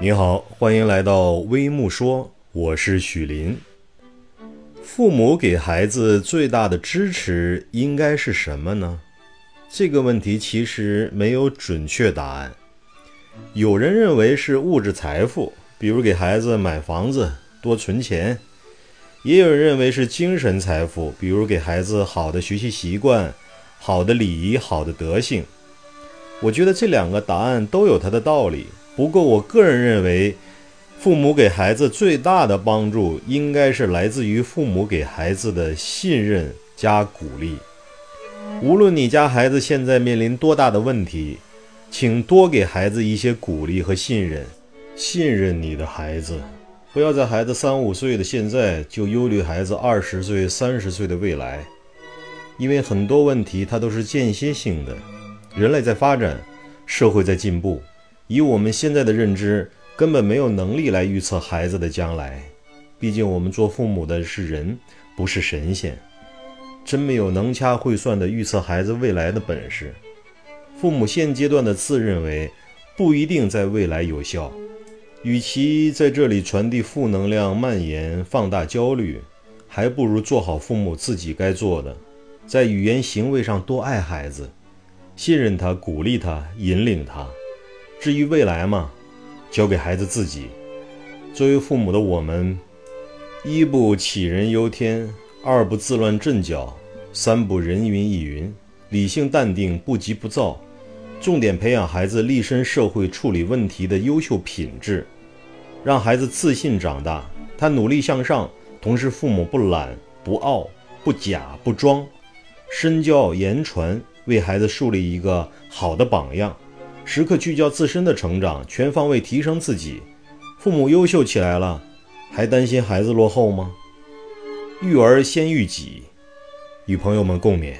你好，欢迎来到微木说，我是许林。父母给孩子最大的支持应该是什么呢？这个问题其实没有准确答案。有人认为是物质财富，比如给孩子买房子、多存钱；也有人认为是精神财富，比如给孩子好的学习习惯、好的礼仪、好的德性。我觉得这两个答案都有它的道理。不过，我个人认为，父母给孩子最大的帮助，应该是来自于父母给孩子的信任加鼓励。无论你家孩子现在面临多大的问题，请多给孩子一些鼓励和信任。信任你的孩子，不要在孩子三五岁的现在就忧虑孩子二十岁、三十岁的未来，因为很多问题它都是间歇性的。人类在发展，社会在进步。以我们现在的认知，根本没有能力来预测孩子的将来。毕竟我们做父母的是人，不是神仙，真没有能掐会算的预测孩子未来的本事。父母现阶段的自认为不一定在未来有效。与其在这里传递负能量、蔓延、放大焦虑，还不如做好父母自己该做的，在语言行为上多爱孩子，信任他，鼓励他，引领他。至于未来嘛，交给孩子自己。作为父母的我们，一不杞人忧天，二不自乱阵脚，三不人云亦云，理性淡定，不急不躁，重点培养孩子立身社会、处理问题的优秀品质，让孩子自信长大。他努力向上，同时父母不懒、不傲、不假、不装，身教言传，为孩子树立一个好的榜样。时刻聚焦自身的成长，全方位提升自己。父母优秀起来了，还担心孩子落后吗？育儿先育己，与朋友们共勉。